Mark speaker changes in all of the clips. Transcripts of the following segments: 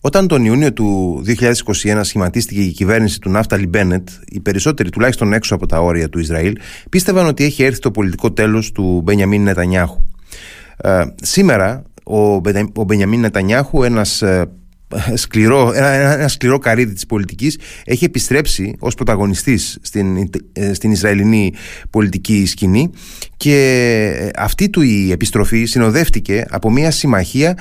Speaker 1: Όταν τον Ιούνιο του 2021 σχηματίστηκε η κυβέρνηση του Ναύταλι Μπένετ, οι περισσότεροι, τουλάχιστον έξω από τα όρια του Ισραήλ, πίστευαν ότι έχει έρθει το πολιτικό τέλος του Μπενιαμίν Νετανιάχου. Ε, σήμερα, ο, ο Μπενιαμίν Νετανιάχου, ένας ε, σκληρό, ένα, ένα σκληρό καρύδι της πολιτικής έχει επιστρέψει ως πρωταγωνιστής στην, ε, στην Ισραηλινή πολιτική σκηνή και αυτή του η επιστροφή συνοδεύτηκε από μια συμμαχία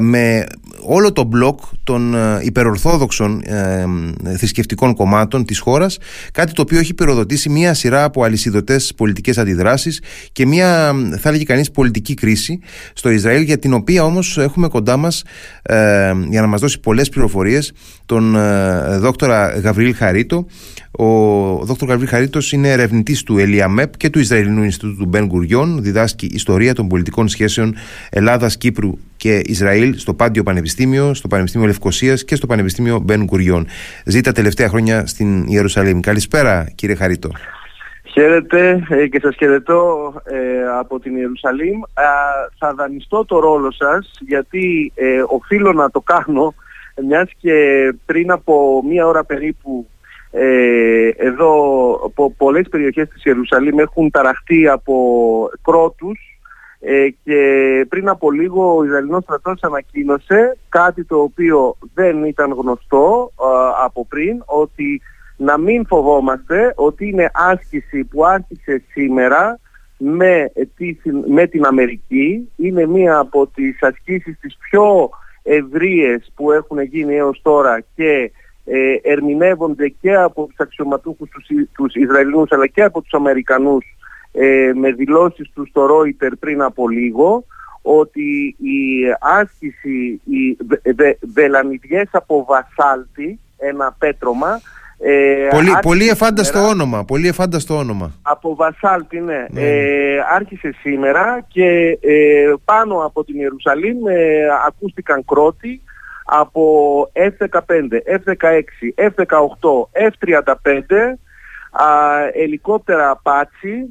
Speaker 1: με όλο το μπλοκ των ε, υπερορθόδοξων ε, θρησκευτικών κομμάτων της χώρας κάτι το οποίο έχει πυροδοτήσει μια σειρά από αλυσιδωτές πολιτικές αντιδράσεις και μια θα έλεγε κανείς πολιτική κρίση στο Ισραήλ για την οποία όμως έχουμε κοντά μας ε, για να μας δώσει πολλές πληροφορίες τον ε, δόκτορα Γαβρίλ Χαρίτο ο Δ. Γαβρίλ Χαρίτος είναι ερευνητής του ΕΛΙΑΜΕΠ και του Ισραηλινού Ινστιτούτου του Μπεν Γκουριόν διδάσκει ιστορία των πολιτικών σχέσεων Ελλάδας, Κύπρου και Ισραήλ στο Πάντιο Πανεπιστήμιο, στο Πανεπιστήμιο Λευκοσίας και στο Πανεπιστήμιο Μπεν Γκουριόν. Ζει τα τελευταία χρόνια στην Ιερουσαλήμ. Καλησπέρα, κύριε Χαρίτο.
Speaker 2: Χαίρετε ε, και σας χαιρετώ ε, από την Ιερουσαλήμ. θα δανειστώ το ρόλο σας γιατί ε, οφείλω να το κάνω μιας και πριν από μία ώρα περίπου εδώ πο, πολλές περιοχές της Ιερουσαλήμ έχουν ταραχτεί από κρότους ε, και πριν από λίγο ο Ισραηλινός στρατός ανακοίνωσε κάτι το οποίο δεν ήταν γνωστό από πριν ότι να μην φοβόμαστε ότι είναι άσκηση που άρχισε σήμερα με, με την Αμερική. Είναι μία από τις ασκήσεις τις πιο ευρείες που έχουν γίνει έως τώρα και ε, ερμηνεύονται και από τους αξιωματούχους τους, τους Ισραηλινούς αλλά και από τους Αμερικανούς ε, με δηλώσεις τους στο Reuters πριν από λίγο ότι η άσκηση, οι βελανιδιές από βασάλτη, ένα πέτρωμα,
Speaker 1: ε, πολύ, πολύ εφάνταστο όνομα, πολύ εφάνταστο όνομα.
Speaker 2: Από βασάλτη, ναι. ναι. Ε, άρχισε σήμερα και ε, πάνω από την Ιερουσαλήμ ε, ακούστηκαν κρότη από F-15, F-16, F-18, F-35, ελικόπτερα Apache,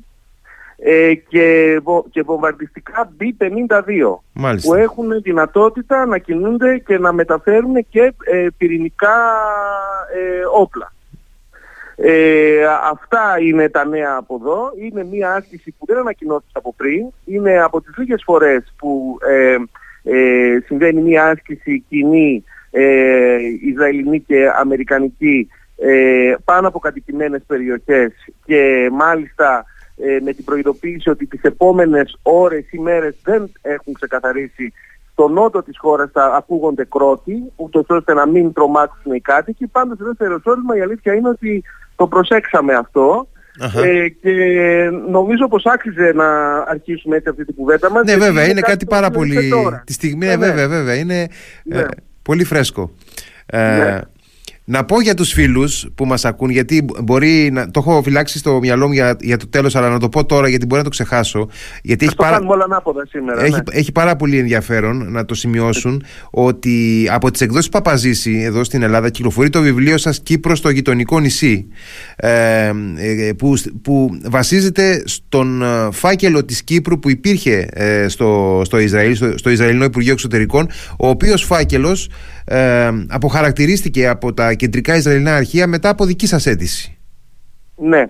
Speaker 2: ε, και, και βομβαρδιστικά B-52 που έχουν δυνατότητα να κινούνται και να μεταφέρουν και ε, πυρηνικά ε, όπλα. Ε, αυτά είναι τα νέα από εδώ. Είναι μια άσκηση που δεν ανακοινώθηκε από πριν. Είναι από τις λίγες φορές που ε, ε, συμβαίνει μια άσκηση κοινή ε, Ισραηλινή και Αμερικανική πάνω από κατοικημένες περιοχές και μάλιστα ε, με την προειδοποίηση ότι τις επόμενες ώρες ή μέρες δεν έχουν ξεκαθαρίσει στο νότο της χώρας θα ακούγονται κρότοι, ούτως ώστε να μην τρομάξουν οι κάτοικοι. Πάντως εδώ στο Ιεροσόλυμα η μερες δεν εχουν ξεκαθαρισει στο νοτο της χωρας θα ακουγονται κροτοι ουτως ωστε να μην τρομαξουν οι κατοικοι παντως εδω στο ιεροσολυμα η αληθεια είναι ότι το προσέξαμε αυτό ε, και νομίζω πως άξιζε να αρχίσουμε έτσι αυτή την κουβέντα μας.
Speaker 1: Ναι βέβαια, είναι κάτι, πάρα πολύ... Τη στιγμή, ναι, ναι, βέβαια, βέβαια, είναι ναι. ε, πολύ φρέσκο. Ε, ναι. Να πω για τους φίλους που μας ακούν, γιατί μπορεί να το έχω φυλάξει στο μυαλό μου για, για το τέλος, αλλά να το πω τώρα γιατί μπορεί να το ξεχάσω. Γιατί
Speaker 2: έχει πάρα... όλα ανάποδα σήμερα.
Speaker 1: Έχει, ναι. έχει πάρα πολύ ενδιαφέρον να το σημειώσουν ότι από τις εκδόσεις Παπαζήση εδώ στην Ελλάδα κυκλοφορεί το βιβλίο σας Κύπρο στο γειτονικό νησί ε, ε, που, που βασίζεται στον ε, φάκελο της Κύπρου που υπήρχε ε, στο, στο Ισραήλ, στο, στο Ισραηλινό Υπουργείο Εξωτερικών, ο οποίος φάκελος ε, αποχαρακτηρίστηκε από τα κεντρικά Ισραηλινά αρχεία μετά από δική σας αίτηση.
Speaker 2: Ναι.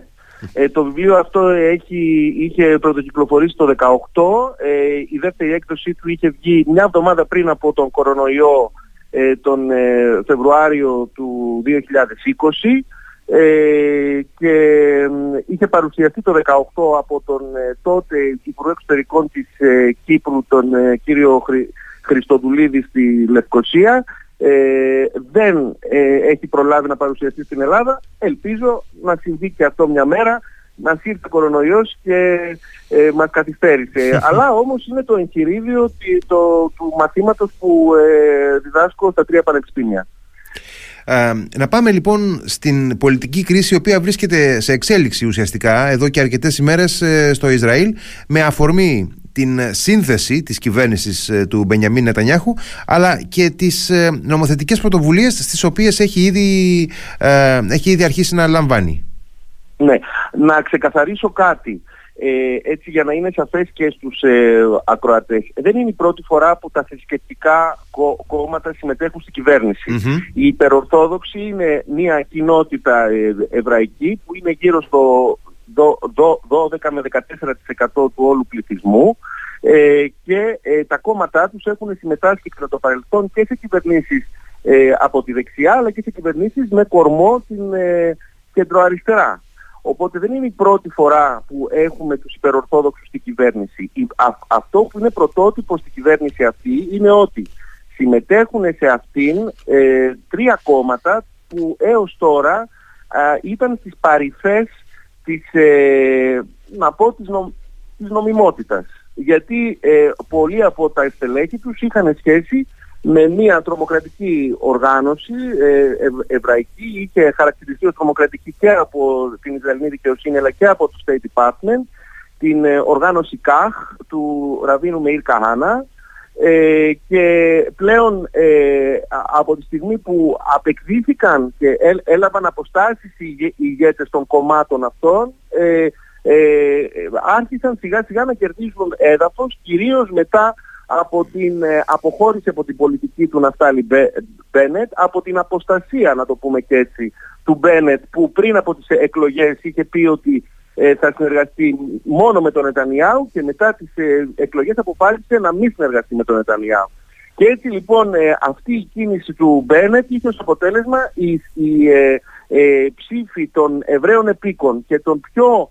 Speaker 2: Ε, το βιβλίο αυτό έχει, είχε πρωτοκυκλοφορήσει το 2018. Ε, η δεύτερη έκδοσή του είχε βγει μια εβδομάδα πριν από τον κορονοϊό ε, τον ε, Φεβρουάριο του 2020 ε, και είχε παρουσιαστεί το 2018 από τον τότε Υπουργό Εξωτερικών της Κύπρου τον κύριο Χρυ, Χριστοδουλίδη στη Λευκοσία ε, δεν ε, έχει προλάβει να παρουσιαστεί στην Ελλάδα. Ελπίζω να συμβεί και αυτό μια μέρα, να σύρθει ο κορονοϊός και ε, μας καθυστέρησε. Αλλά όμως είναι το εγχειρίδιο το, του μαθήματος που ε, διδάσκω στα τρία πανεπιστήμια.
Speaker 1: Ε, να πάμε λοιπόν στην πολιτική κρίση η οποία βρίσκεται σε εξέλιξη ουσιαστικά εδώ και αρκετές ημέρες ε, στο Ισραήλ με αφορμή την σύνθεση της κυβέρνησης ε, του Μπενιαμίν Νετανιάχου αλλά και τις ε, νομοθετικές πρωτοβουλίες στις οποίες έχει ήδη, ε, έχει ήδη αρχίσει να λαμβάνει.
Speaker 2: Ναι, να ξεκαθαρίσω κάτι. ε, έτσι για να είναι σαφές και στους ε, ακροατές. Δεν είναι η πρώτη φορά που τα θρησκευτικά κόμματα συμμετέχουν στην κυβερνηση Η υπερορθόδοξη είναι μια κοινότητα ε, εβραϊκή που είναι γύρω στο 12 με 14% του όλου πληθυσμού ε, και ε, τα κόμματά τους έχουν συμμετάσχει κατά το παρελθόν και σε κυβερνήσεις ε, από τη δεξιά αλλά και σε κυβερνήσεις με κορμό την ε, κεντροαριστερά. Οπότε δεν είναι η πρώτη φορά που έχουμε τους υπερορθόδοξους στην κυβέρνηση. αυτό που είναι πρωτότυπο στην κυβέρνηση αυτή είναι ότι συμμετέχουν σε αυτήν ε, τρία κόμματα που έως τώρα ήταν στις παρυφές της, ε, να πω, της, της νομιμότητας. Γιατί ε, πολλοί από τα στελέχη τους είχαν σχέση με μια τρομοκρατική οργάνωση ε, εβραϊκή είχε χαρακτηριστεί ως τρομοκρατική και από την Ισραηλινή δικαιοσύνη αλλά και από το State Department την ε, οργάνωση ΚΑΧ του Ραβίνου Μεΐρ Καχάνα ε, και πλέον ε, από τη στιγμή που απεκδίθηκαν και έλαβαν αποστάσεις οι ηγέτες των κομμάτων αυτών ε, ε, άρχισαν σιγά σιγά να κερδίζουν έδαφος κυρίως μετά από την ε, αποχώρηση από την πολιτική του Ναφτάλη Μπένετ, από την αποστασία, να το πούμε και έτσι, του Μπένετ που πριν από τις εκλογές είχε πει ότι ε, θα συνεργαστεί μόνο με τον Νετανιάου και μετά τις ε, εκλογές αποφάσισε να μην συνεργαστεί με τον Νετανιάου. Και έτσι λοιπόν αυτή η κίνηση του Μπένετ είχε ως αποτέλεσμα οι, οι ψήφοι των Εβραίων επίκων και των πιο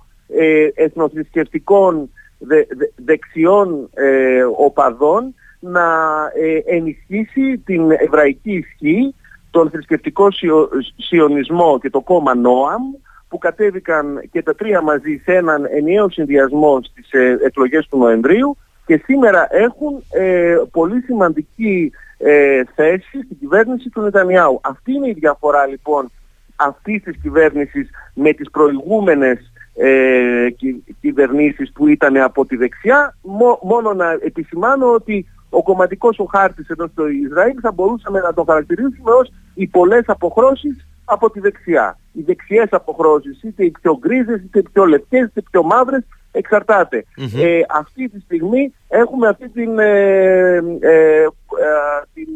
Speaker 2: εθνοθρησκευτικών δε, δεξιών ε, οπαδών να ε, ενισχύσει την εβραϊκή ισχύ, τον θρησκευτικό σιωνισμό και το κόμμα ΝΟΑΜ που κατέβηκαν και τα τρία μαζί σε έναν ενιαίο συνδυασμό στις ε, εκλογές του Νοεμβρίου και σήμερα έχουν ε, πολύ σημαντική ε, θέση στην κυβέρνηση του Νετανιάου. Αυτή είναι η διαφορά λοιπόν αυτής της κυβέρνησης με τις προηγούμενες ε, κυβερνήσεις που ήταν από τη δεξιά μόνο να επισημάνω ότι ο κομματικός ο χάρτης εδώ στο Ισραήλ θα μπορούσαμε να το χαρακτηρίσουμε ως οι πολλές αποχρώσεις από τη δεξιά. Οι δεξιές αποχρώσεις είτε οι πιο γκρίζες είτε οι πιο λευκές είτε οι πιο μαύρες εξαρτάται. Ε, αυτή τη στιγμή έχουμε αυτή την, ε, ε, την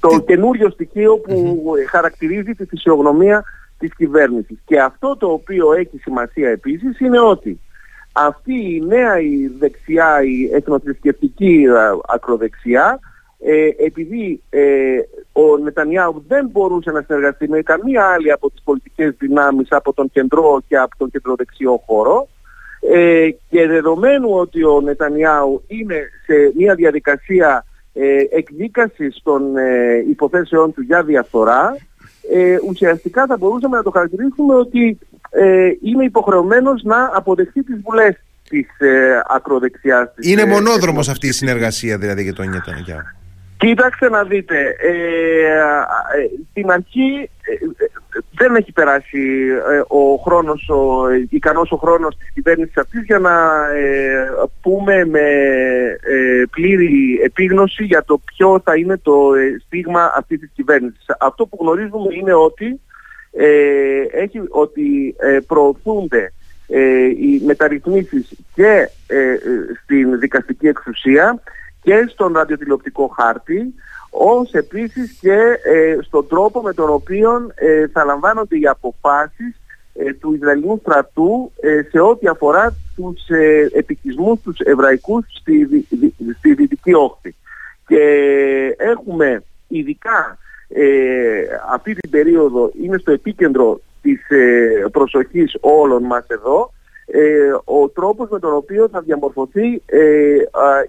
Speaker 2: το καινούριο στοιχείο που χαρακτηρίζει τη φυσιογνωμία της κυβέρνησης. Και αυτό το οποίο έχει σημασία επίσης είναι ότι αυτή η νέα η δεξιά, η εθνοθρησκευτική ε, ακροδεξιά, ε, επειδή ε, ο Νετανιάου δεν μπορούσε να συνεργαστεί με καμία άλλη από τις πολιτικές δυνάμεις από τον κεντρό και από τον κεντροδεξιό χώρο ε, και δεδομένου ότι ο Νετανιάου είναι σε μια διαδικασία ε, εκδίκασης των ε, υποθέσεών του για διαφθορά ε, ουσιαστικά θα μπορούσαμε να το χαρακτηρίσουμε ότι ε, είναι υποχρεωμένος να αποδεχθεί τις βουλές της ε, ακροδεξιάς.
Speaker 1: είναι ε, μονόδρομος αυτή η συνεργασία δηλαδή για τον Νετανιάχου.
Speaker 2: Κοίταξτε να δείτε, ε, ε, στην αρχή ε, δεν έχει περάσει ο χρόνος, ο, ικανός ο χρόνος της κυβέρνησης αυτής για να πούμε με πλήρη επίγνωση για το ποιο θα είναι το στίγμα αυτής της κυβέρνησης. Αυτό που γνωρίζουμε είναι ότι, έχει, ότι προωθούνται οι μεταρρυθμίσεις και στην δικαστική εξουσία και στον ραδιοτηλεοπτικό χάρτη, ως επίσης και ε, στον τρόπο με τον οποίο ε, θα λαμβάνονται οι αποφάσεις ε, του Ισραηλινού στρατού σε ό,τι αφορά τους επικισμούς τους εβραϊκούς στη, στη Δυτική Όχθη. Και έχουμε ειδικά αυτή την περίοδο είναι στο επίκεντρο της προσοχής όλων μας εδώ ε, ο τρόπος με τον οποίο θα διαμορφωθεί ε,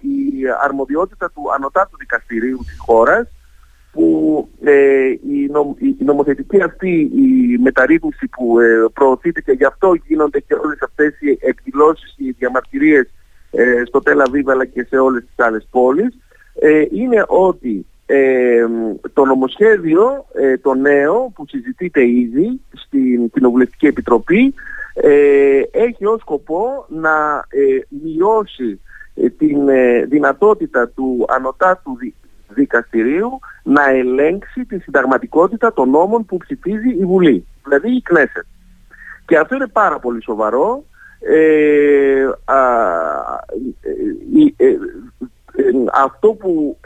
Speaker 2: η αρμοδιότητα του ανωτάτου δικαστηρίου της χώρας που ε, η, η, νομοθετική αυτή η μεταρρύθμιση που ε, προωθείται και γι' αυτό γίνονται και όλες αυτές οι εκδηλώσεις, οι διαμαρτυρίες ε, στο Τελαβίβ αλλά και σε όλες τις άλλες πόλεις είναι ότι το νομοσχέδιο το νέο που συζητείται ήδη στην Κοινοβουλευτική Επιτροπή ε, έχει ως σκοπό να ε, μειώσει ε, την ε, δυνατότητα του ανωτάτου δικαστηρίου να ελέγξει τη συνταγματικότητα των νόμων που ψηφίζει η Βουλή, δηλαδή η Κνέσετ. Και αυτό είναι πάρα πολύ σοβαρό. Ε, αυτό που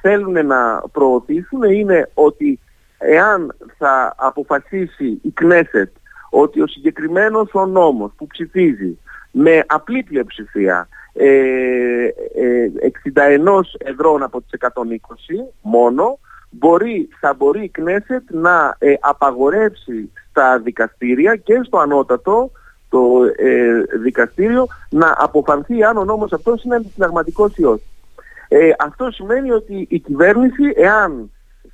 Speaker 2: θέλουν να προωθήσουν είναι ότι εάν θα αποφασίσει η Κνέσετ ότι ο συγκεκριμένος ο νόμος που ψηφίζει με απλή πλειοψηφία ε, 61 ε, εδρών από τις 120 μόνο μπορεί, θα μπορεί η Κνέσετ να ε, απαγορεύσει στα δικαστήρια και στο ανώτατο το ε, δικαστήριο να αποφανθεί αν ο νόμος αυτός είναι αντισυνταγματικός ή όχι. αυτό σημαίνει ότι η κυβέρνηση εάν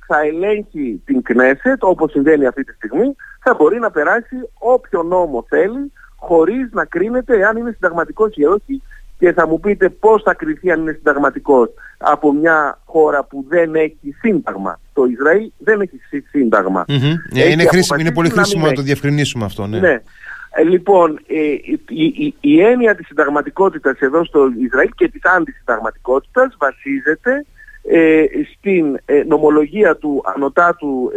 Speaker 2: θα ελέγχει την Κνέσετ όπως συμβαίνει αυτή τη στιγμή θα μπορεί να περάσει όποιο νόμο θέλει χωρίς να κρίνεται εάν είναι συνταγματικός ή όχι και θα μου πείτε πώς θα κριθεί αν είναι συνταγματικός από μια χώρα που δεν έχει σύνταγμα. Το Ισραήλ δεν έχει σύνταγμα.
Speaker 1: Mm-hmm. είναι, χρήσιμο, είναι πολύ χρήσιμο να, να το διευκρινίσουμε αυτό. Ναι.
Speaker 2: ναι. Ε, λοιπόν, ε, η, η, η, έννοια της συνταγματικότητας εδώ στο Ισραήλ και της αντισυνταγματικότητας βασίζεται ε, στην ε, νομολογία του ανωτάτου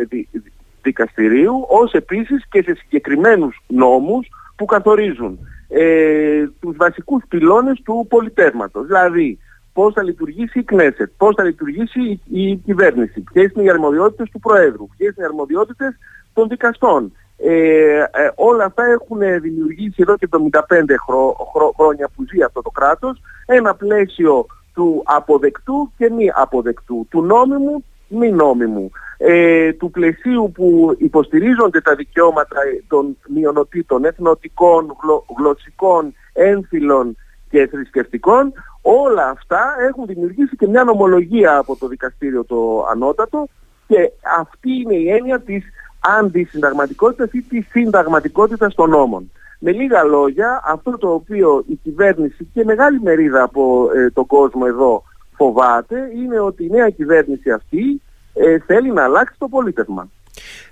Speaker 2: δικαστηρίου ως επίσης και σε συγκεκριμένους νόμους που καθορίζουν ε, τους βασικούς πυλώνες του πολιτεύματος. Δηλαδή, πώς θα λειτουργήσει η Κνέσετ, πώς θα λειτουργήσει η, κυβέρνηση, ποιες είναι οι αρμοδιότητες του Προέδρου, ποιες είναι οι αρμοδιότητες των δικαστών. Ε, ε, όλα αυτά έχουν δημιουργήσει εδώ και 75 χρόνια που ζει αυτό το κράτος ένα πλαίσιο του αποδεκτού και μη αποδεκτού, του νόμιμου μη νόμιμου, ε, του πλαισίου που υποστηρίζονται τα δικαιώματα των μειονοτήτων, εθνοτικών, γλωσσικών, έμφυλων και θρησκευτικών, όλα αυτά έχουν δημιουργήσει και μια νομολογία από το δικαστήριο το ανώτατο και αυτή είναι η έννοια της αντισυνταγματικότητας ή της συνταγματικότητας των νόμων. Με λίγα λόγια, αυτό το οποίο η κυβέρνηση και μεγάλη μερίδα από ε, τον κόσμο εδώ φοβάται είναι ότι η νέα κυβέρνηση αυτή ε, θέλει να αλλάξει το πολίτευμα.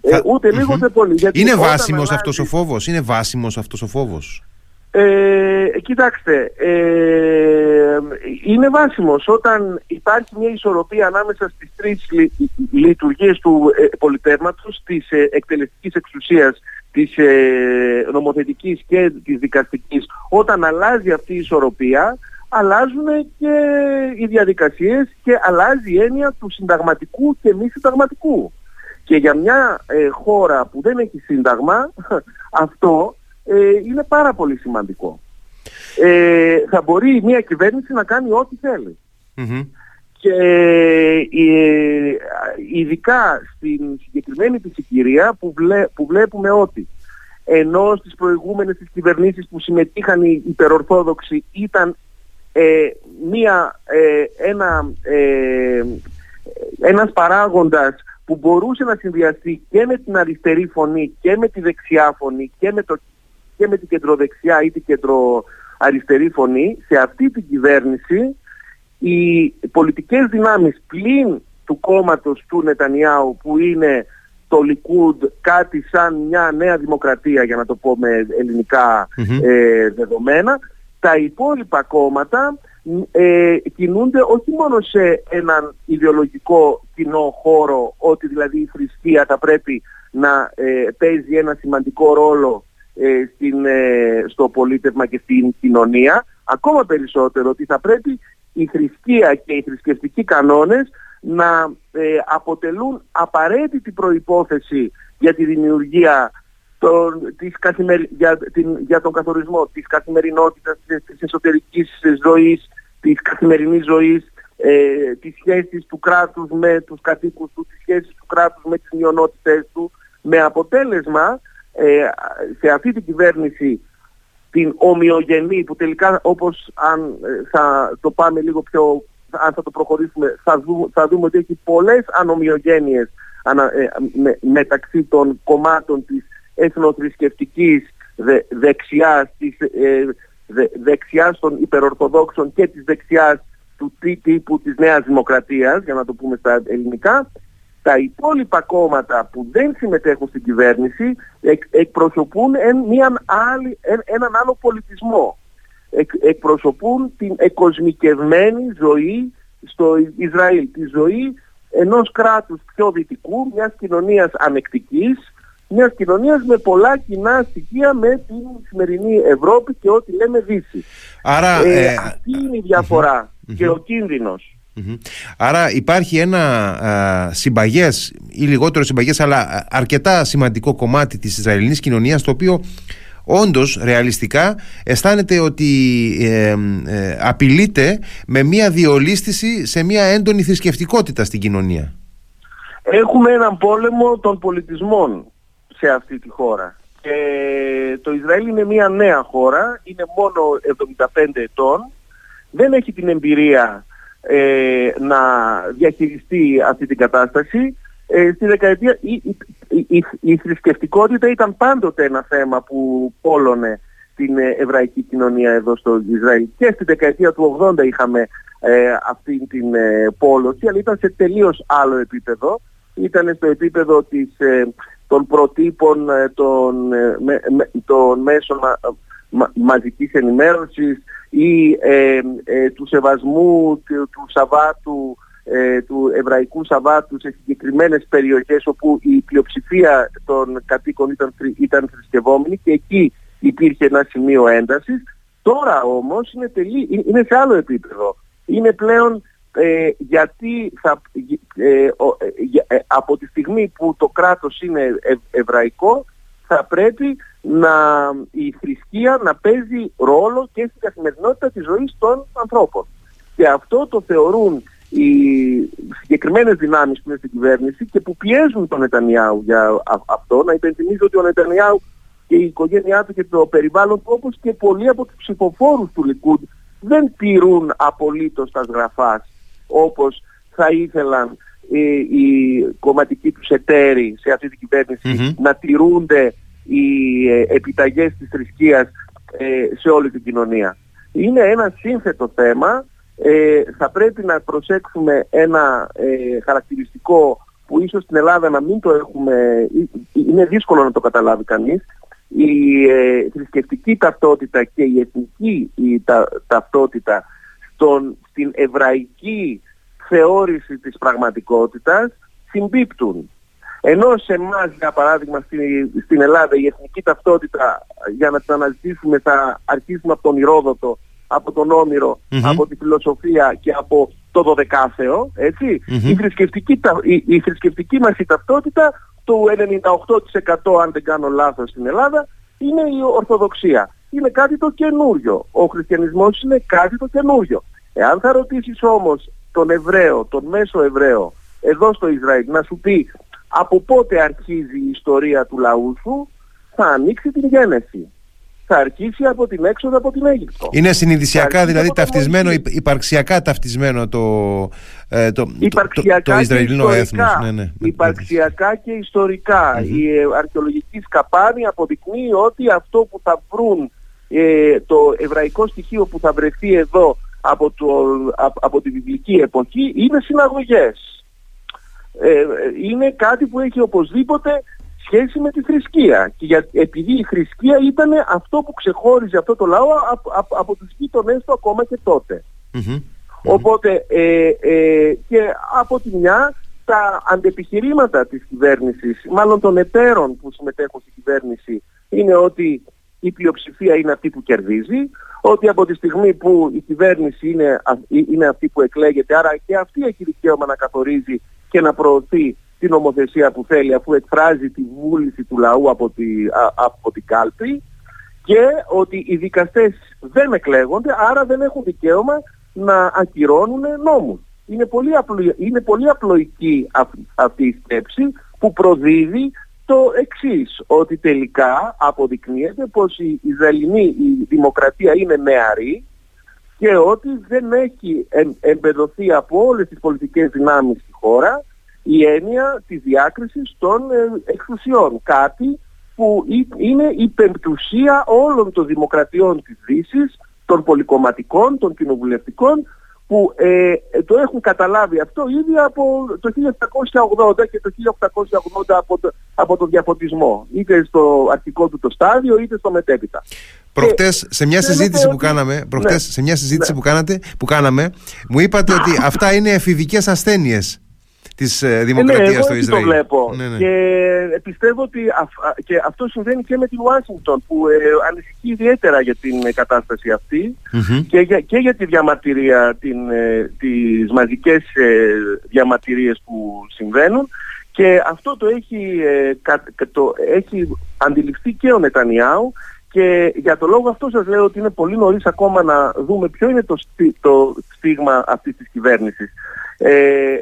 Speaker 2: Ε, ούτε λίγο ούτε πολύ.
Speaker 1: Γιατί είναι βάσιμος αλλάζει... αυτός ο φόβος, είναι βάσιμος αυτός ο φόβος;
Speaker 2: Ε, κοιτάξτε, ε, είναι βάσιμος όταν υπάρχει μια ισορροπία ανάμεσα στις τρεις λει, λειτουργίες του ε, πολιτεύματος, της ε, εκτελεστικής εξουσίας, της ε, νομοθετικής και της δικαστικής. Όταν αλλάζει αυτή η ισορροπία, αλλάζουν και οι διαδικασίες και αλλάζει η έννοια του συνταγματικού και μη συνταγματικού. Και για μια ε, χώρα που δεν έχει σύνταγμα, αυτό ε, είναι πάρα πολύ σημαντικό. Ε, θα μπορεί μια κυβέρνηση να κάνει ό,τι Και ε, ειδικά στην συγκεκριμένη της που, που βλέπουμε ότι ενώ στις προηγούμενες τις κυβερνήσεις που συμμετείχαν οι υπερορθόδοξοι ήταν ε, μία, ε, ένα, ε, ένας παράγοντας που μπορούσε να συνδυαστεί και με την αριστερή φωνή και με τη δεξιά φωνή και με, το, και με την κεντροδεξιά ή την κεντροαριστερή φωνή, σε αυτή την κυβέρνηση οι πολιτικές δυνάμεις πλην του κόμματος του Νετανιάου που είναι το Λικούντ κάτι σαν μια νέα δημοκρατία για να το πω με ελληνικα ε, δεδομένα τα υπόλοιπα κόμματα ε, κινούνται όχι μόνο σε έναν ιδεολογικό κοινό χώρο, ότι δηλαδή η θρησκεία θα πρέπει να ε, παίζει ένα σημαντικό ρόλο ε, στην, ε, στο πολίτευμα και στην κοινωνία, ακόμα περισσότερο ότι θα πρέπει η θρησκεία και οι θρησκευτικοί κανόνες να αποτελούν απαραίτητη προϋπόθεση για τη δημιουργία τον, της για, την, για τον καθορισμό της καθημερινότητας, της, της εσωτερικής ζωής, της καθημερινής ζωής, ε, τις σχέσεις του κράτους με τους κατοίκους του, τις σχέσεις του κράτους με τις μειονότητες του, με αποτέλεσμα ε, σε αυτή την κυβέρνηση την ομοιογενή που τελικά όπως αν ε, θα το πάμε λίγο πιο, αν θα το προχωρήσουμε, θα, θα δούμε ότι έχει πολλές ανομοιογένειες ε, μεταξύ των κομμάτων της εθνοθρησκευτικής δε, δεξιάς, της, ε, δεξιάς των υπερορθοδόξων και της δεξιάς του τύπου της Νέας Δημοκρατίας, για να το πούμε στα ελληνικά, τα υπόλοιπα κόμματα που δεν συμμετέχουν στην κυβέρνηση εκπροσωπούν μια άλλη, έναν άλλο πολιτισμό. εκπροσωπούν την εκοσμικευμένη ζωή στο Ισραήλ, τη ζωή ενός κράτους πιο δυτικού, μιας κοινωνίας ανεκτικής, μιας κοινωνίας με πολλά κοινά στοιχεία με την σημερινή Ευρώπη και ό,τι λέμε Δύση.
Speaker 1: Άρα,
Speaker 2: ε, ε, αυτή είναι η διαφορα και ο κίνδυνος.
Speaker 1: Άρα υπάρχει ένα α, συμπαγές ή λιγότερο συμπαγές αλλά αρκετά σημαντικό κομμάτι της Ισραηλινής κοινωνίας το οποίο όντως ρεαλιστικά αισθάνεται ότι ε, ε, απειλείται με μια διολίστηση σε μια έντονη θρησκευτικότητα στην κοινωνία.
Speaker 2: Έχουμε έναν πόλεμο των πολιτισμών σε αυτή τη χώρα. Και το Ισραήλ είναι μια νέα χώρα, είναι μόνο 75 ετών, δεν έχει την εμπειρία ε, να διαχειριστεί αυτή την κατάσταση. Ε, στη δεκαετία η, η, η, θρησκευτικότητα ήταν πάντοτε ένα θέμα που πόλωνε την ε, εβραϊκή κοινωνία εδώ στο Ισραήλ. Και στη δεκαετία του 80 είχαμε ε, αυτή την ε, πόλωση, αλλά ήταν σε τελείως άλλο επίπεδο. Ήταν στο επίπεδο της, των προτύπων των, με, των μέσων μα, μαζικής ενημέρωσης ή του σεβασμού του, του Σαββάτου ε, του Εβραϊκού Σαββάτου σε συγκεκριμένες περιοχές όπου η πλειοψηφία των κατοίκων ήταν, ήταν θρησκευόμενη και εκεί υπήρχε ένα σημείο έντασης. Τώρα όμως είναι, τελεί, είναι σε άλλο επίπεδο. Είναι πλέον ε, γιατί θα, ε, ε, ε, από τη στιγμή που το κράτος είναι εβραϊκό θα πρέπει να, η θρησκεία να παίζει ρόλο και στην καθημερινότητα της ζωής των ανθρώπων. Και αυτό το θεωρούν οι συγκεκριμένες δυνάμεις που είναι στην κυβέρνηση και που πιέζουν τον Νετανιάου για αυτό. Να υπενθυμίζω ότι ο Νετανιάου και η οικογένειά του και το περιβάλλον του όπως και πολλοί από τους ψηφοφόρους του Λικούντ δεν τηρούν απολύτως τα σγραφάς όπως θα ήθελαν οι, οι κομματικοί τους εταίροι σε αυτή την κυβερνηση να τηρούνται οι ε, επιταγές της θρησκείας ε, σε όλη την κοινωνία. Είναι ένα σύνθετο θέμα. Ε, θα πρέπει να προσέξουμε ένα ε, χαρακτηριστικό που ίσως στην Ελλάδα να μην το έχουμε, είναι δύσκολο να το καταλάβει κανείς, η ε, θρησκευτική ταυτότητα και η εθνική η, ταυτότητα στον, στην εβραϊκή θεώρηση της πραγματικότητας συμπίπτουν. Ενώ σε εμάς, για παράδειγμα, στην, στην Ελλάδα η εθνική ταυτότητα για να την αναζητήσουμε θα αρχίσουμε από τον Ηρόδοτο από τον όνειρο, από τη φιλοσοφία και από το δωδεκάθεο, η, θρησκευτική, η, η θρησκευτική μας η ταυτότητα του 98% αν δεν κάνω λάθος στην Ελλάδα είναι η Ορθοδοξία. Είναι κάτι το καινούριο. Ο χριστιανισμός είναι κάτι το καινούριο. Εάν θα ρωτήσεις όμως τον Εβραίο, τον μέσο Εβραίο, εδώ στο Ισραήλ, να σου πει από πότε αρχίζει η ιστορία του λαού σου, θα ανοίξει την γένεση θα αρχίσει από την έξοδο από την Αίγυπτο.
Speaker 1: Είναι συνειδησιακά, δηλαδή ταυτισμένο, υπαρξιακά ταυτισμένο το, ε, το, το, το, Ισραηλινό έθνος.
Speaker 2: Ναι, ναι, υπαρξιακά και ιστορικά. Η ε, αρχαιολογική σκαπάνη αποδεικνύει ότι αυτό που θα βρουν ε, το εβραϊκό στοιχείο που θα βρεθεί εδώ από, το, από, τη βιβλική εποχή είναι συναγωγές. Ε, είναι κάτι που έχει οπωσδήποτε σχέση με τη θρησκεία. Και για, επειδή η θρησκεία ήταν αυτό που ξεχώριζε αυτό το λαό από, από, από τους γείτονές του ακόμα και τοτε Οπότε ε, ε, και από τη μια τα αντεπιχειρήματα της κυβέρνησης, μάλλον των εταίρων που συμμετέχουν στην κυβέρνηση, είναι ότι η πλειοψηφία είναι αυτή που κερδίζει, ότι από τη στιγμή που η κυβέρνηση είναι, είναι αυτή που εκλέγεται, άρα και αυτή έχει δικαίωμα να καθορίζει και να προωθεί την νομοθεσία που θέλει αφού εκφράζει τη βούληση του λαού από, τη, από την κάλπη και ότι οι δικαστές δεν εκλέγονται άρα δεν έχουν δικαίωμα να ακυρώνουν νόμους. Είναι πολύ, απλο, είναι πολύ απλοϊκή αυτή η σκέψη που προδίδει το εξής, ότι τελικά αποδεικνύεται πως η Ισραηλινή η δημοκρατία είναι νεαρή και ότι δεν έχει εμπεδοθεί από όλες τις πολιτικές δυνάμεις στη χώρα η έννοια της διάκρισης των ε, εξουσιών. Κάτι που είναι η πεμπτουσία όλων των δημοκρατιών της Δύσης, των πολυκομματικών, των κοινοβουλευτικών, που ε, το έχουν καταλάβει αυτό ήδη από το 1780 και το 1880 από το, από το διαφωτισμό. Είτε στο αρχικό του το στάδιο, είτε στο μετέπειτα.
Speaker 1: Προχτές σε μια συζήτηση που κάναμε, προχτές, ναι. σε μια συζήτηση ναι. που, κάνατε, που κάναμε, μου είπατε ότι αυτά είναι εφηβικές ασθένειες της ε, δημοκρατίας
Speaker 2: ναι,
Speaker 1: στο Ισραήλ.
Speaker 2: το βλέπω. Ναι, ναι. Και πιστεύω ότι και αυτό συμβαίνει και με την Ουάσιγκτον που ε, ανησυχεί ιδιαίτερα για την κατάσταση και, για, και για τη διαμαρτυρία, την, ε, τις μαζικές ε, διαμαρτυρίες που συμβαίνουν και αυτό το έχει, ε, το έχει αντιληφθεί και ο Νετανιάου και για το λόγο αυτό σας λέω ότι είναι πολύ νωρίς ακόμα να δούμε ποιο είναι το, το στίγμα αυτής της κυβέρνησης. Ε,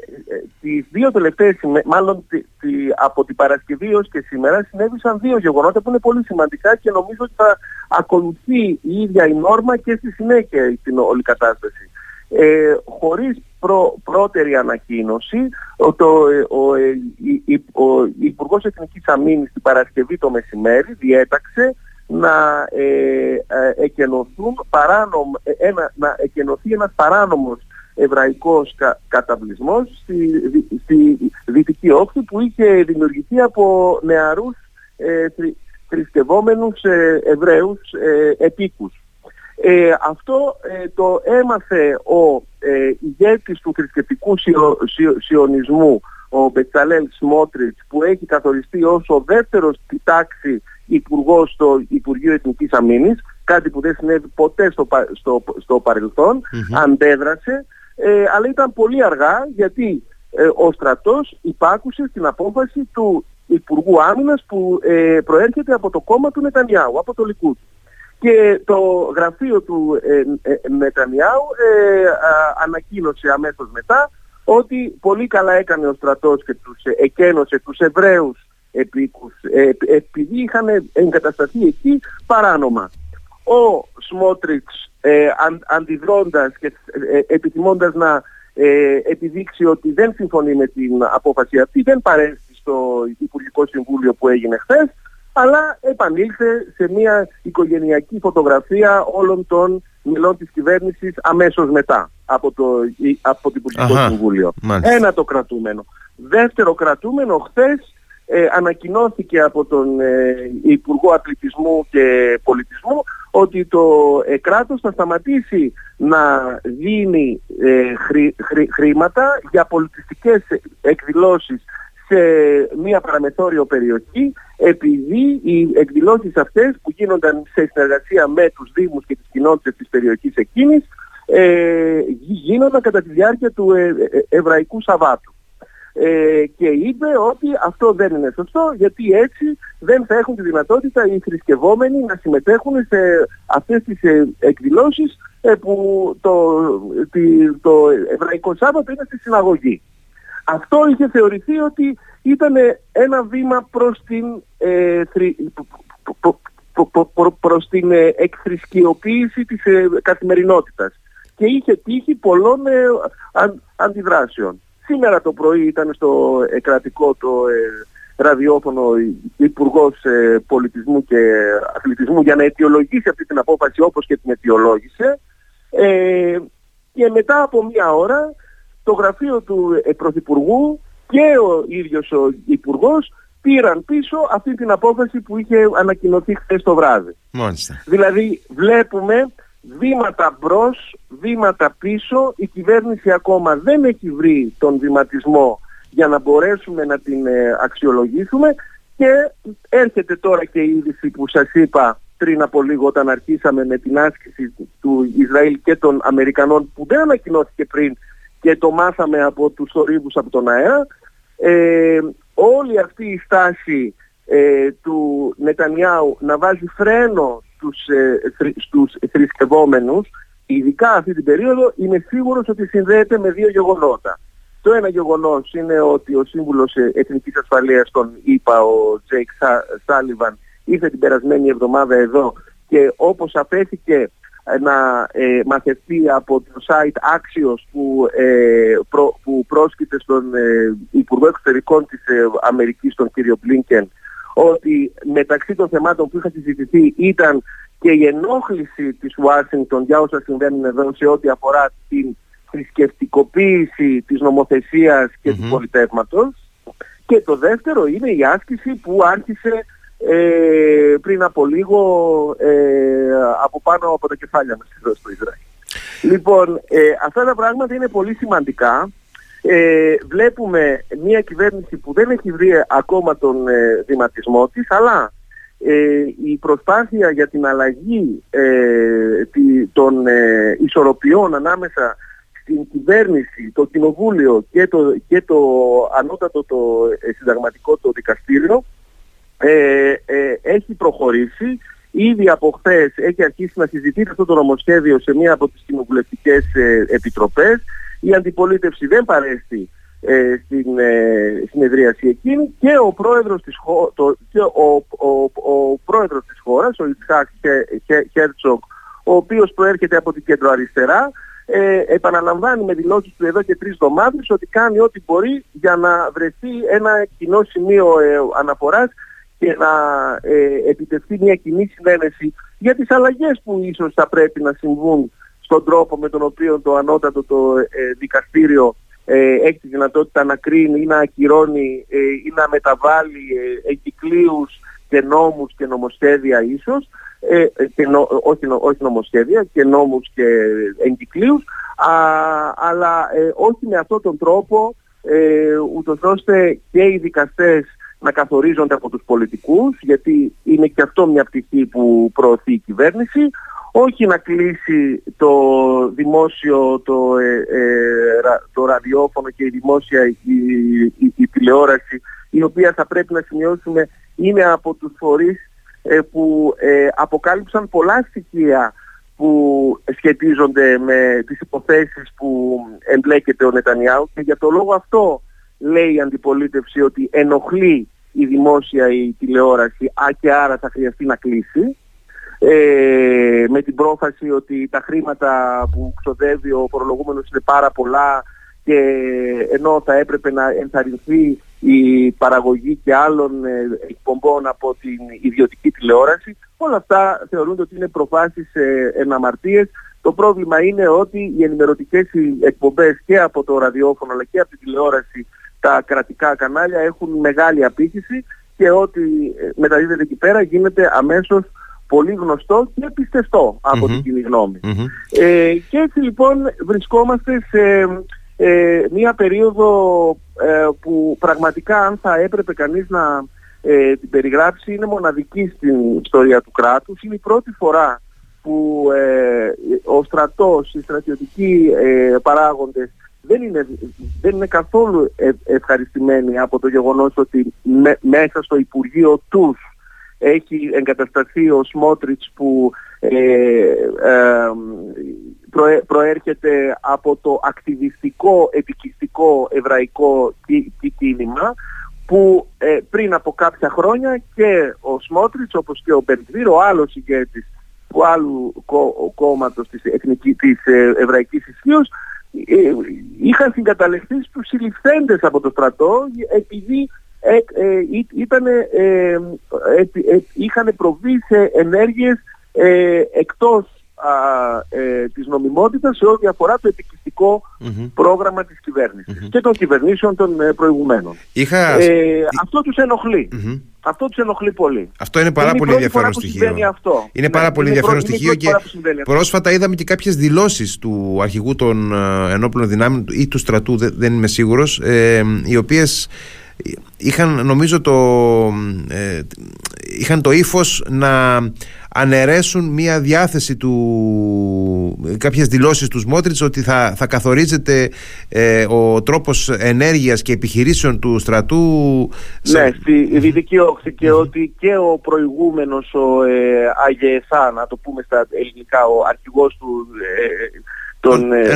Speaker 2: τις δύο τελευταίες, μάλλον τη, τη, από την Παρασκευή ως και σήμερα συνέβησαν δύο γεγονότα που είναι πολύ σημαντικά και νομίζω ότι θα ακολουθεί η ίδια η νόρμα και στη συνέχεια την όλη κατάσταση. Ε, χωρίς προ, πρώτερη ανακοίνωση, ο, το, ο, ο, ο Υπουργός Εθνικής Αμήνης την Παρασκευή το μεσημέρι διέταξε να ε, ε, εκενωθούν παράνομ, ε, ένα, να εκενωθεί ένας παράνομος εβραϊκός κα, καταβλισμός στη, στη Δυτική Όχθη που είχε δημιουργηθεί από νεαρούς ε, θρησκευόμενους ε, Εβραίους ε, επίκους. Ε, αυτό το έμαθε ο ε, ηγέτης του θρησκευτικού σιωνισμού, ο Μπετσαλέλ Σμότριτς, που έχει καθοριστεί ως ο δεύτερος στη τάξη υπουργός στο Υπουργείο Εθνικής Αμήνης, κάτι που δεν συνέβη ποτέ στο, στο, στο παρελθόν, αντέδρασε, ε, αλλά ήταν πολύ αργά γιατί ε, ο στρατός υπάκουσε στην απόφαση του Υπουργού Άμυνας που ε, προέρχεται από το κόμμα του Νετανιάου, από το Λικούτ. Και το γραφείο του ε, ε Νετανιάου ανακοίνωσε αμέσως μετά ότι πολύ καλά έκανε ο στρατός και τους εκένωσε τους Εβραίους επίκους επειδή είχαν εγκατασταθεί εκεί παράνομα. Ο Σμότριξ ε, αν, αντιδρώντας και ε, επιθυμώντας να ε, επιδείξει ότι δεν συμφωνεί με την απόφαση αυτή, δεν παρέστη στο Υπουργικό Συμβούλιο που έγινε χθες, αλλά επανήλθε σε μια οικογενειακή φωτογραφία όλων των μελών της κυβέρνησης αμέσως μετά από το, από το Υπουργικό Συμβούλιο. Ένα το κρατούμενο. Δεύτερο κρατούμενο, χθες ε, ανακοινώθηκε από τον ε, Υπουργό Αθλητισμού και Πολιτισμού ότι το ε, κράτος θα σταματήσει να δίνει ε, χρήματα για πολιτιστικές εκδηλώσεις σε μία παραμεθόριο περιοχή επειδή οι εκδηλώσεις αυτές που γίνονταν σε συνεργασία με τους Δήμους και τις κοινότητες της περιοχής εκείνης ε, γίνονταν κατά τη διάρκεια του ε, Εβραϊκού Σαββάτου ε, και είπε ότι αυτό δεν είναι σωστό γιατί έτσι δεν θα έχουν τη δυνατότητα οι θρησκευόμενοι να συμμετέχουν σε αυτές τις ε, εκδηλώσεις ε, που το, το Εβραϊκό Σάββατο είναι στη συναγωγή. Αυτό είχε θεωρηθεί ότι ήταν ένα βήμα προς την, ε, προς την ε, εκθρησκειοποίηση της καθημερινότητας και είχε τύχει πολλών αντιδράσεων. Σήμερα το πρωί ήταν στο ε, κρατικό το ε, ραδιόφωνο υπουργός ε, Πολιτισμού και Αθλητισμού για να αιτιολογήσει αυτή την απόφαση όπως και την αιτιολόγησε ε, και μετά από μία ώρα το γραφείο του ε, Πρωθυπουργού και ο ίδιος ο Υπουργός πήραν πίσω αυτή την απόφαση που είχε ανακοινωθεί χθες το βράδυ.
Speaker 1: Μάλιστα.
Speaker 2: Δηλαδή βλέπουμε βήματα μπρος, βήματα πίσω. Η κυβέρνηση ακόμα δεν έχει βρει τον βηματισμό για να μπορέσουμε να την ε, αξιολογήσουμε και έρχεται τώρα και η είδηση που σας είπα πριν από λίγο όταν αρχίσαμε με την άσκηση του Ισραήλ και των Αμερικανών που δεν ανακοινώθηκε πριν και το μάθαμε από τους θορύβους από τον αέρα. Ε, όλη αυτή η στάση ε, του Νετανιάου να βάζει φρένο στους, ε, στους θρησκευόμενους, ειδικά αυτή την περίοδο, είμαι σίγουρος ότι συνδέεται με δύο γεγονότα. Το ένα γεγονός είναι ότι ο Σύμβουλος ε, Εθνικής Ασφαλείας τον είπα, ο Τζέικ Σάλιβαν, ήρθε την περασμένη εβδομάδα εδώ και όπως αφέθηκε ε, να ε, μαθευτεί από το site Axios που, ε, που πρόσκειται στον ε, Υπουργό Εξωτερικών της Αμερικής, τον κύριο Μπλίνκεν, ότι μεταξύ των θεμάτων που είχα συζητηθεί ήταν και η ενόχληση της Ουάσιγκτον για όσα συμβαίνουν εδώ σε ό,τι αφορά την θρησκευτικοποίηση της νομοθεσίας και του πολιτεύματος. Και το δεύτερο είναι η άσκηση που άρχισε ε, πριν από λίγο ε, από πάνω από τα κεφάλια μας εδώ στο Ισραήλ. Λοιπόν, ε, αυτά τα πράγματα είναι πολύ σημαντικά ε, βλέπουμε μια κυβέρνηση που δεν έχει βρει ακόμα τον ε, δηματισμό της, αλλά ε, η προσπάθεια για την αλλαγή ε, των ε, ισορροπιών ανάμεσα στην κυβέρνηση, το κοινοβούλιο και το, και το ανώτατο το συνταγματικό το δικαστήριο έχει προχωρήσει. Ήδη από χθες έχει αρχίσει να συζητείται αυτό το νομοσχέδιο σε μία από τις κοινοβουλευτικές επιτροπές. Η αντιπολίτευση δεν παρέστη ε, στην ε, συνεδρίαση εκείνη και ο πρόεδρος της, χω... το, και ο, ο, ο, πρόεδρος της χώρας, ο Ιτσχάκ Χέρτσοκ, ο οποίος προέρχεται από την κέντρο αριστερά, ε, επαναλαμβάνει με δηλώσεις του εδώ και τρεις εβδομάδες ότι κάνει ό,τι μπορεί για να βρεθεί ένα κοινό σημείο ε, αναφοράς και να ε, επιτευχθεί μια κοινή συνένεση για τις αλλαγές που ίσως θα πρέπει να συμβούν στον τρόπο με τον οποίο το ανώτατο το ε, δικαστήριο ε, έχει τη δυνατότητα να κρίνει ή να ακυρώνει ε, ή να μεταβάλει ε, εγκυκλίους και νόμους και νομοσχέδια ίσως, ε, και νο, όχι, όχι νομοσχέδια και νόμους και εγκυκλίους, α, αλλά ε, όχι με αυτόν τον τρόπο ε, ούτως ώστε και οι δικαστές να καθορίζονται από τους πολιτικούς, γιατί είναι και αυτό μια πτυχή που προωθεί η κυβέρνηση, όχι να κλείσει το δημόσιο, το, ε, ε το ραδιόφωνο και η δημόσια η, η, τηλεόραση, η οποία θα πρέπει να σημειώσουμε είναι από τους φορείς ε, που ε, αποκάλυψαν πολλά στοιχεία που σχετίζονται με τις υποθέσεις που εμπλέκεται ο Νετανιάου. Και για το λόγο αυτό λέει η αντιπολίτευση ότι ενοχλεί η δημόσια η τηλεόραση α, και άρα θα χρειαστεί να κλείσει ε, με την πρόφαση ότι τα χρήματα που ξοδεύει ο φορολογούμενος είναι πάρα πολλά και ενώ θα έπρεπε να ενθαρρυνθεί η παραγωγή και άλλων ε, εκπομπών από την ιδιωτική τηλεόραση, όλα αυτά θεωρούνται ότι είναι προφάσεις ε, εναμαρτίες. Το πρόβλημα είναι ότι οι ενημερωτικές εκπομπές και από το ραδιόφωνο αλλά και από τη τηλεόραση τα κρατικά κανάλια έχουν μεγάλη απήχηση και ό,τι ε, μεταδίδεται εκεί πέρα γίνεται αμέσως πολύ γνωστό και πιστευτό από την κοινή Ε, και έτσι λοιπόν βρισκόμαστε σε ε, μία περίοδο ε, που πραγματικά αν θα έπρεπε κανείς να ε, την περιγράψει είναι μοναδική στην ιστορία του κράτους. Είναι η πρώτη φορά που ο στρατός, οι στρατιωτικοί παράγοντες δεν είναι, δεν είναι καθόλου ευχαριστημένοι από το γεγονός ότι μέσα στο Υπουργείο τους έχει εγκατασταθεί ο Σμότριτς που ε, ε, προέρχεται από το ακτιβιστικό, επικιστικό εβραϊκό κίνημα που ε, πριν από κάποια χρόνια και ο Σμότριτς όπως και ο Μπεντβίρ, ο άλλος ηγέτης του άλλου κό, κόμματος της, εθνικής, της εβραϊκής ισχύως είχαν συγκαταλεχθεί στους συλληφθέντες από το στρατό επειδή ε, ε, ήταν, ε, είχαν προβεί σε ενέργειες εκτός α, ε, της νομιμότητας σε ό,τι αφορά το επικριστικο πρόγραμμα της κυβερνησης και των κυβερνήσεων των προηγουμένων.
Speaker 1: Είχα...
Speaker 2: αυτό τους ενοχλεί. Αυτό τους ενοχλεί πολύ.
Speaker 1: Αυτό είναι πάρα είναι πολύ ενδιαφέρον στοιχείο.
Speaker 2: Αυτό.
Speaker 1: Είναι πάρα ναι, πολύ ενδιαφέρον στοιχείο και πρόσφατα είδαμε και κάποιες δηλώσεις του αρχηγού των ενόπλων δυνάμεων ή του στρατού, δεν, είμαι σίγουρος, ε, οι οποίες είχαν νομίζω το, ε, είχαν το ύφος να αναιρέσουν μια διάθεση του κάποιες δηλώσεις τους Σμότριτς ότι θα, θα καθορίζεται ε, ο τρόπος ενέργειας και επιχειρήσεων του στρατού
Speaker 2: Ναι, στη Δυτική Όχθη και ότι και ο προηγούμενος ο ε, Αγιεσά, να το πούμε στα ελληνικά, ο αρχηγός του ε, των, ε,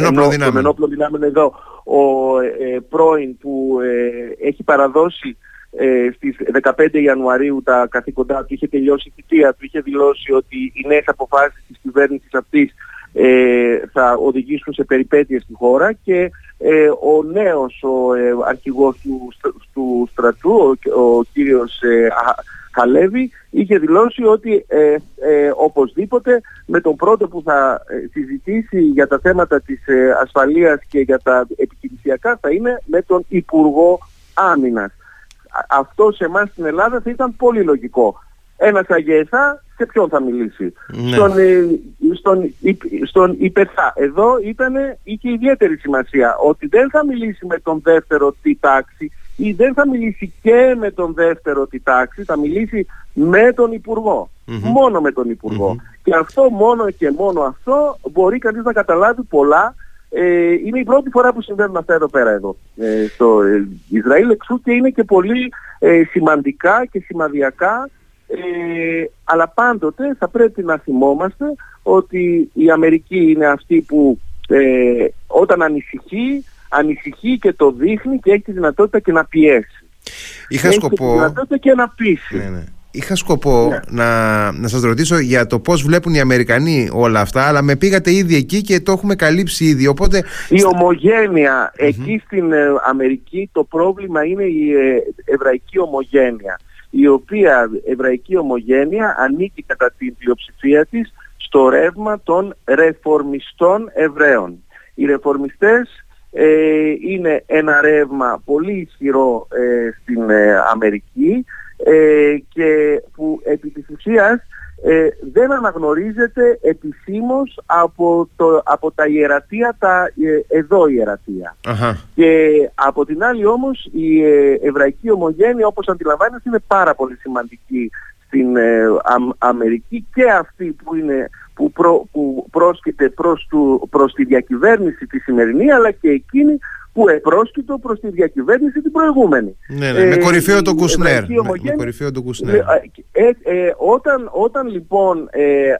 Speaker 2: ενόπλων δυνάμεων εδώ, ο ε, πρώην που ε, έχει παραδώσει ε, στις 15 Ιανουαρίου τα καθήκοντά του, είχε τελειώσει η θητεία του, είχε δηλώσει ότι οι νέες αποφάσεις της κυβέρνησης αυτής ε, θα οδηγήσουν σε περιπέτειες στη χώρα και ε, ο νέος ο ε, αρχηγός του, του στρατού, ο, ο κύριος Χαλέβη είχε δηλώσει ότι ε, ε, οπωσδήποτε με τον πρώτο που θα ε, συζητήσει για τα θέματα της ε, ασφαλείας και για τα επιχειρησιακά θα είναι με τον Υπουργό Άμυνας. Αυτό σε εμάς στην Ελλάδα θα ήταν πολύ λογικό. ένας αγέθα σε ποιον θα μιλήσει; Ναι. Στον, ε, στον, στον υπεθά. Εδώ ήτανε, είχε ιδιαίτερη σημασία ότι δεν θα μιλήσει με τον δεύτερο τη τάξη ή δεν θα μιλήσει και με τον δεύτερο τη τάξη, θα μιλήσει με τον υπουργο Μόνο με τον υπουργο Και αυτό μόνο και μόνο αυτό μπορεί κανείς να καταλάβει πολλά. Ε, είναι η πρώτη φορά που συμβαίνουν αυτά εδώ πέρα εδώ ε, στο ε, Ισραήλ. Εξού και είναι και πολύ ε, σημαντικά και σημαδιακά. Ε, αλλά πάντοτε θα πρέπει να θυμόμαστε ότι η Αμερική είναι αυτή που ε, όταν ανησυχεί, ανησυχεί και το δείχνει και έχει τη δυνατότητα και να πιέσει.
Speaker 1: Είχα έχει σκοπό... τη
Speaker 2: δυνατότητα και να πείσει.
Speaker 1: Ναι, ναι. Είχα σκοπό ναι. να, να σας ρωτήσω για το πώς βλέπουν οι Αμερικανοί όλα αυτά αλλά με πήγατε ήδη εκεί και το έχουμε καλύψει ήδη οπότε...
Speaker 2: Η ομογενεια εκεί στην ε, Αμερική το πρόβλημα είναι η ε, εβραϊκή ομογένεια η οποία εβραϊκή ομογένεια ανήκει κατά την πλειοψηφία της στο ρεύμα των ρεφορμιστών Εβραίων. Οι ρεφορμιστές ε, είναι ένα ρεύμα πολύ ισχυρό ε, στην ε, Αμερική και που επί της ουσίας ε, δεν αναγνωρίζεται επισήμως από, το, από τα ιερατεία, τα ε, εδώ ιερατεία. Και από την άλλη όμως η ε, εβραϊκή ομογένεια όπως αντιλαμβάνεστε είναι πάρα πολύ σημαντική στην ε, Αμερική και αυτή που, είναι, που, προ, που πρόσκειται προς, του, προς τη διακυβέρνηση τη σημερινή αλλά και εκείνη που επρόσκειτο προς τη διακυβέρνηση την προηγούμενη.
Speaker 1: Ναι, ναι, με κορυφαίο τον Κουσνέρ. Με, κορυφαίο τον Κουσνέρ.
Speaker 2: Ε, ε, όταν, όταν λοιπόν ε,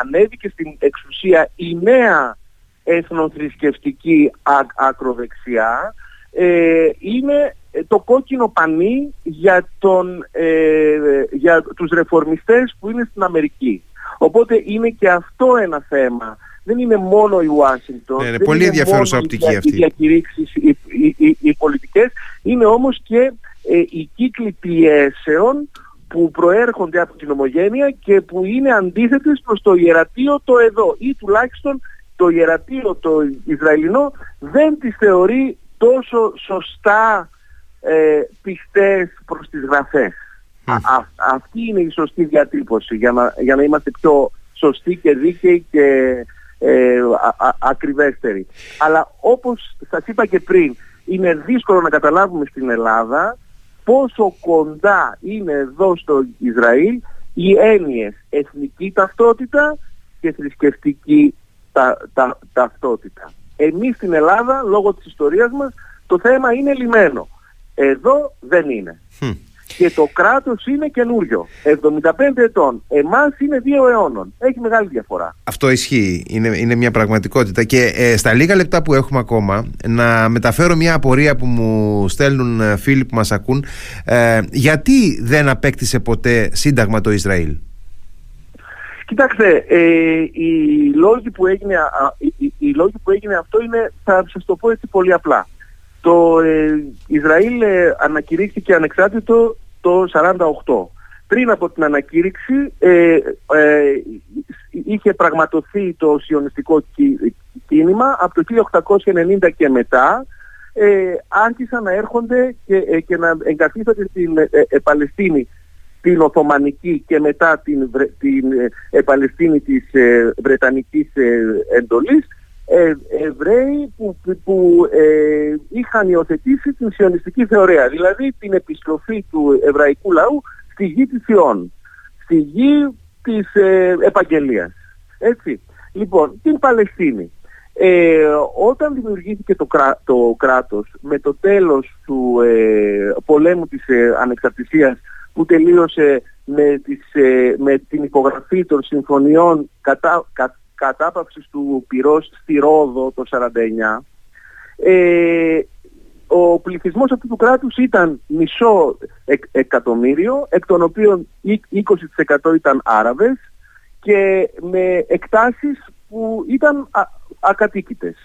Speaker 2: ανέβηκε στην εξουσία η νέα εθνοθρησκευτική ακροδεξιά ε, είναι το κόκκινο πανί για, τον, ε, για τους ρεφορμιστές που είναι στην Αμερική. Οπότε είναι και αυτό ένα θέμα δεν είναι μόνο η Ουάσιγκτον.
Speaker 1: Ναι, είναι πολύ ενδιαφέρουσα οπτική αυτή. Οι
Speaker 2: διακηρύξεις, οι, οι, οι, πολιτικές, είναι όμως και ε, οι κύκλοι πιέσεων που προέρχονται από την ομογένεια και που είναι αντίθετες προς το ιερατείο το εδώ ή τουλάχιστον το ιερατείο το Ισραηλινό δεν τις θεωρεί τόσο σωστά ε, πιστές προς τις γραφές. Αυτή είναι η σωστή διατύπωση για να, για να είμαστε πιο σωστοί και δίκαιοι και ε, ακριβέστερη. Αλλά όπως σας είπα και πριν, είναι δύσκολο να καταλάβουμε στην Ελλάδα πόσο κοντά είναι εδώ στο Ισραήλ οι έννοιες εθνική ταυτότητα και θρησκευτική τα, τα, ταυτότητα. Εμείς στην Ελλάδα, λόγω της ιστορίας μας, το θέμα είναι λιμένο. Εδώ δεν είναι και το κράτος είναι καινούριο. 75 ετών. Εμάς είναι δύο αιώνων. Έχει μεγάλη διαφορά.
Speaker 1: Αυτό ισχύει. Είναι, είναι μια πραγματικότητα. Και ε, στα λίγα λεπτά που έχουμε ακόμα, να μεταφέρω μια απορία που μου στέλνουν ε, φίλοι που μας ακούν. Ε, γιατί δεν απέκτησε ποτέ σύνταγμα το Ισραήλ;
Speaker 2: Κοιτάξτε, ε, η, λόγη που έγινε, η, η, λόγη που έγινε αυτό είναι, θα σας το πω έτσι πολύ απλά. Το ε, Ισραήλ ε, ανακηρύχθηκε ανεξάρτητο το 48. Πριν από την ανακήρυξη ε, ε, είχε πραγματοθεί το σιωνιστικό κίνημα από το 1890 και μετά ε, άρχισαν να έρχονται και, ε, και να εγκαθίσταται στην Παλαιστίνη την Οθωμανική και μετά την, την Παλαιστίνη της Βρετανικής εντολής ε, Εβραίοι που, που ε, είχαν υιοθετήσει την σιωνιστική θεωρία, δηλαδή την επιστροφή του εβραϊκού λαού στη γη της Ιών, στη γη της ε, επαγγελίας. Έτσι. Λοιπόν, την Παλαιστίνη. Ε, όταν δημιουργήθηκε το, το κράτος με το τέλος του ε, πολέμου της ε, ανεξαρτησίας που τελείωσε με, τις, με την υπογραφή των συμφωνιών κατά, κατάπαυσης του πυρός στη Ρόδο το 49 ε, ο πληθυσμός αυτού του κράτους ήταν μισό εκατομμύριο, εκ των οποίων 20% ήταν Άραβες και με εκτάσεις που ήταν α, ακατοίκητες.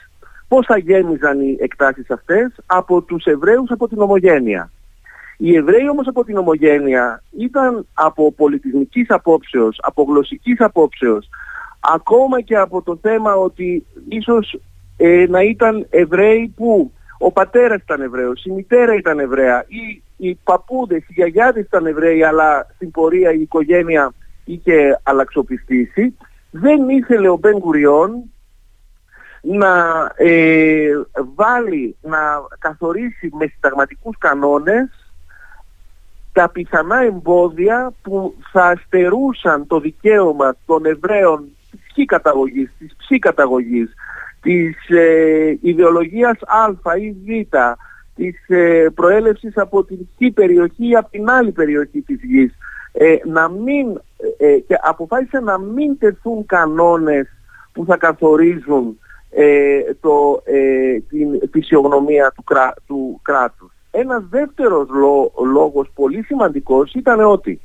Speaker 2: Πώς θα γέμιζαν οι εκτάσεις αυτές; Από τους Εβραίους από την Ομογένεια. Οι Εβραίοι όμως από την Ομογένεια ήταν από πολιτισμικής απόψεως, από γλωσσικής απόψεως, ακόμα και από το θέμα ότι ίσως ε, να ήταν Εβραίοι που ο πατέρας ήταν Εβραίος, η μητέρα ήταν Εβραία ή οι παππούδες, οι γιαγιάδες ήταν Εβραίοι αλλά στην πορεία η οικογένεια είχε αλλαξοπιστήσει. Δεν ήθελε ο Μπεν να ε, βάλει, να καθορίσει με συνταγματικούς κανόνες τα πιθανά εμπόδια που θα στερούσαν το δικαίωμα των Εβραίων της χ καταγωγής, της ψ καταγωγής, της ε, ιδεολογίας α ή β, της ε, προέλευσης από την χ περιοχή ή από την άλλη περιοχή της γης, ε, να μην, ε, και αποφάσισε να μην τεθούν κανόνες που θα καθορίζουν το, την φυσιογνωμία του, κρά, του κράτους. Ένας δεύτερος λόγος πολύ σημαντικός ήταν ότι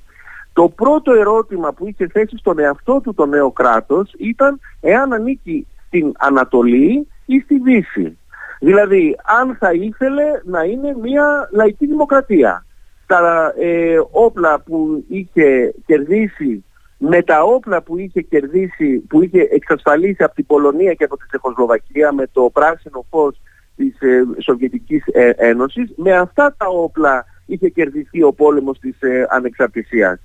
Speaker 2: το πρώτο ερώτημα που είχε θέσει στον εαυτό του το νέο κράτος ήταν εάν ανήκει στην Ανατολή ή στη Δύση. Δηλαδή, αν θα ήθελε να είναι μια λαϊκή δημοκρατία. Τα ε, όπλα που είχε κερδίσει, με τα όπλα που είχε κερδίσει, που είχε εξασφαλίσει από την Πολωνία και από τη Τσεχοσλοβακία με το πράσινο φως της ε, Σοβιετικής ε, Ένωσης, με αυτά τα όπλα είχε κερδιθεί ο πόλεμος της ε, ανεξαρτησίας.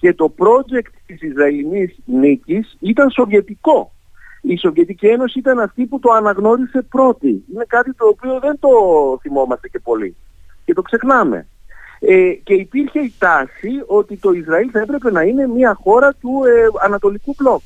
Speaker 2: Και το project της Ισραηλινής νίκης ήταν σοβιετικό η Σοβιετική Ένωση ήταν αυτή που το αναγνώρισε πρώτη. Είναι κάτι το οποίο δεν το θυμόμαστε και πολύ και το ξεχνάμε. Ε, και υπήρχε η τάση ότι το Ισραήλ θα έπρεπε να είναι μια χώρα του ε, Ανατολικού Μπλοκ.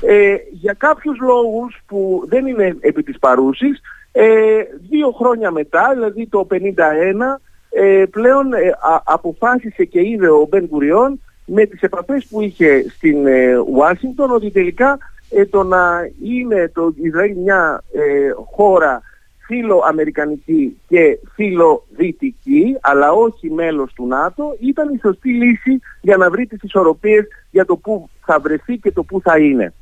Speaker 2: Ε, για κάποιους λόγους που δεν είναι επί της παρούσης, ε, δύο χρόνια μετά, δηλαδή το 1951, ε, πλέον ε, αποφάσισε και είδε ο Μπεν Κουριόν με τις επαφές που είχε στην Ουάσιγκτον ότι τελικά ε, το να είναι το Ισραήλ μια ε, χώρα φιλοαμερικανική και φιλοδυτική, αλλά όχι μέλος του ΝΑΤΟ, ήταν η σωστή λύση για να βρει τις ισορροπίες για το πού θα βρεθεί και το πού θα είναι.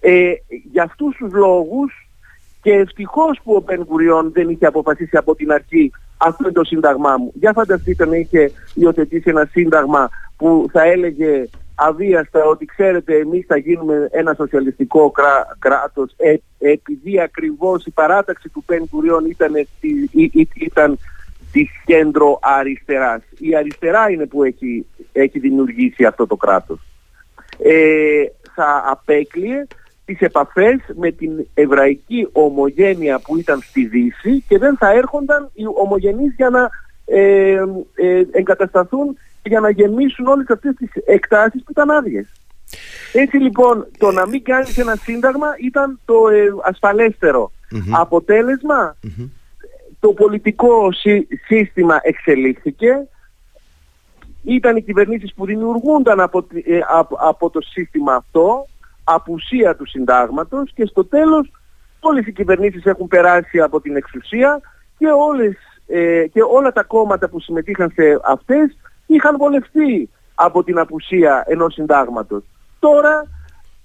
Speaker 2: Ε, για αυτούς τους λόγους και ευτυχώς που ο Μπεν δεν είχε αποφασίσει από την αρχή αυτό είναι το σύνταγμά μου. Για φανταστείτε να είχε υιοθετήσει ένα σύνταγμα που θα έλεγε αβίαστα ότι ξέρετε εμείς θα γίνουμε ένα σοσιαλιστικό κρά, κράτος ε, επειδή ακριβώς η παράταξη του Πεν Κουριών ήταν, ήταν της κέντρο αριστεράς. Η αριστερά είναι που έχει, έχει δημιουργήσει αυτό το κράτος. Ε, θα απέκλειε τις επαφές με την εβραϊκή ομογένεια που ήταν στη Δύση και δεν θα έρχονταν οι ομογενείς για να ε, ε, εγκατασταθούν για να γεμίσουν όλες αυτές τις εκτάσεις που ήταν άδειες. Έτσι λοιπόν το να μην κάνεις ένα σύνταγμα ήταν το ε, ασφαλεστερο Αποτέλεσμα. Το πολιτικό σύστημα εξελίχθηκε. Ήταν οι κυβερνήσεις που δημιουργούνταν από, ε, από, το σύστημα αυτό απουσία του συντάγματος και στο τέλος όλες οι κυβερνήσεις έχουν περάσει από την εξουσία και, όλες, ε, και όλα τα κόμματα που συμμετείχαν σε αυτές είχαν βολευτεί από την απουσία ενός συντάγματος. Τώρα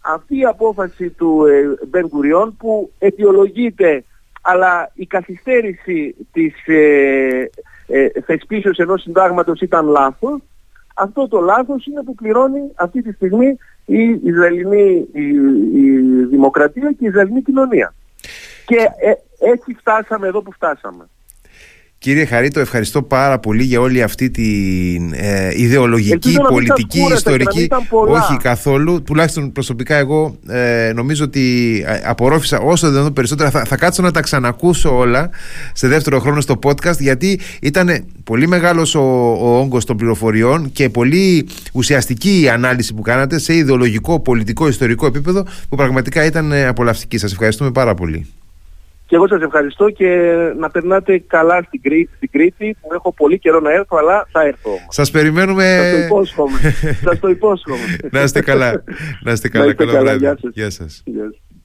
Speaker 2: αυτή η απόφαση του ε, Μπεν Κουριών που αιτιολογείται αλλά η καθυστέρηση της ε, ε, θεσπίσεως ενός συντάγματος ήταν λάθος αυτό το λάθος είναι που πληρώνει αυτή τη στιγμή η Ισραηλινή η, η δημοκρατία και η Ισραηλινή κοινωνία. Και ε, έτσι φτάσαμε εδώ που φτάσαμε.
Speaker 1: Κύριε Χαρίτο, ευχαριστώ πάρα πολύ για όλη αυτή την ε, ιδεολογική, πολιτική, ιστορική. Όχι καθόλου. Τουλάχιστον προσωπικά εγώ ε, νομίζω ότι ε, απορρόφησα όσο δεν περισσότερα. Θα, θα κάτσω να τα ξανακούσω όλα σε δεύτερο χρόνο στο podcast γιατί ήταν πολύ μεγάλος ο, ο όγκος των πληροφοριών και πολύ ουσιαστική η ανάλυση που κάνατε σε ιδεολογικό, πολιτικό, ιστορικό επίπεδο που πραγματικά ήταν ε, απολαυστική. Σας ευχαριστούμε πάρα πολύ.
Speaker 2: Και εγώ σας ευχαριστώ και να περνάτε καλά στην Κρήτη, στην Κρήτη που έχω πολύ καιρό να έρθω, αλλά θα έρθω.
Speaker 1: Σας περιμένουμε...
Speaker 2: Σας το υπόσχομαι. σας το υπόσχομαι.
Speaker 1: να είστε καλά. Να είστε καλά.
Speaker 2: Να είστε
Speaker 1: καλά. Γεια σας. Γεια σας.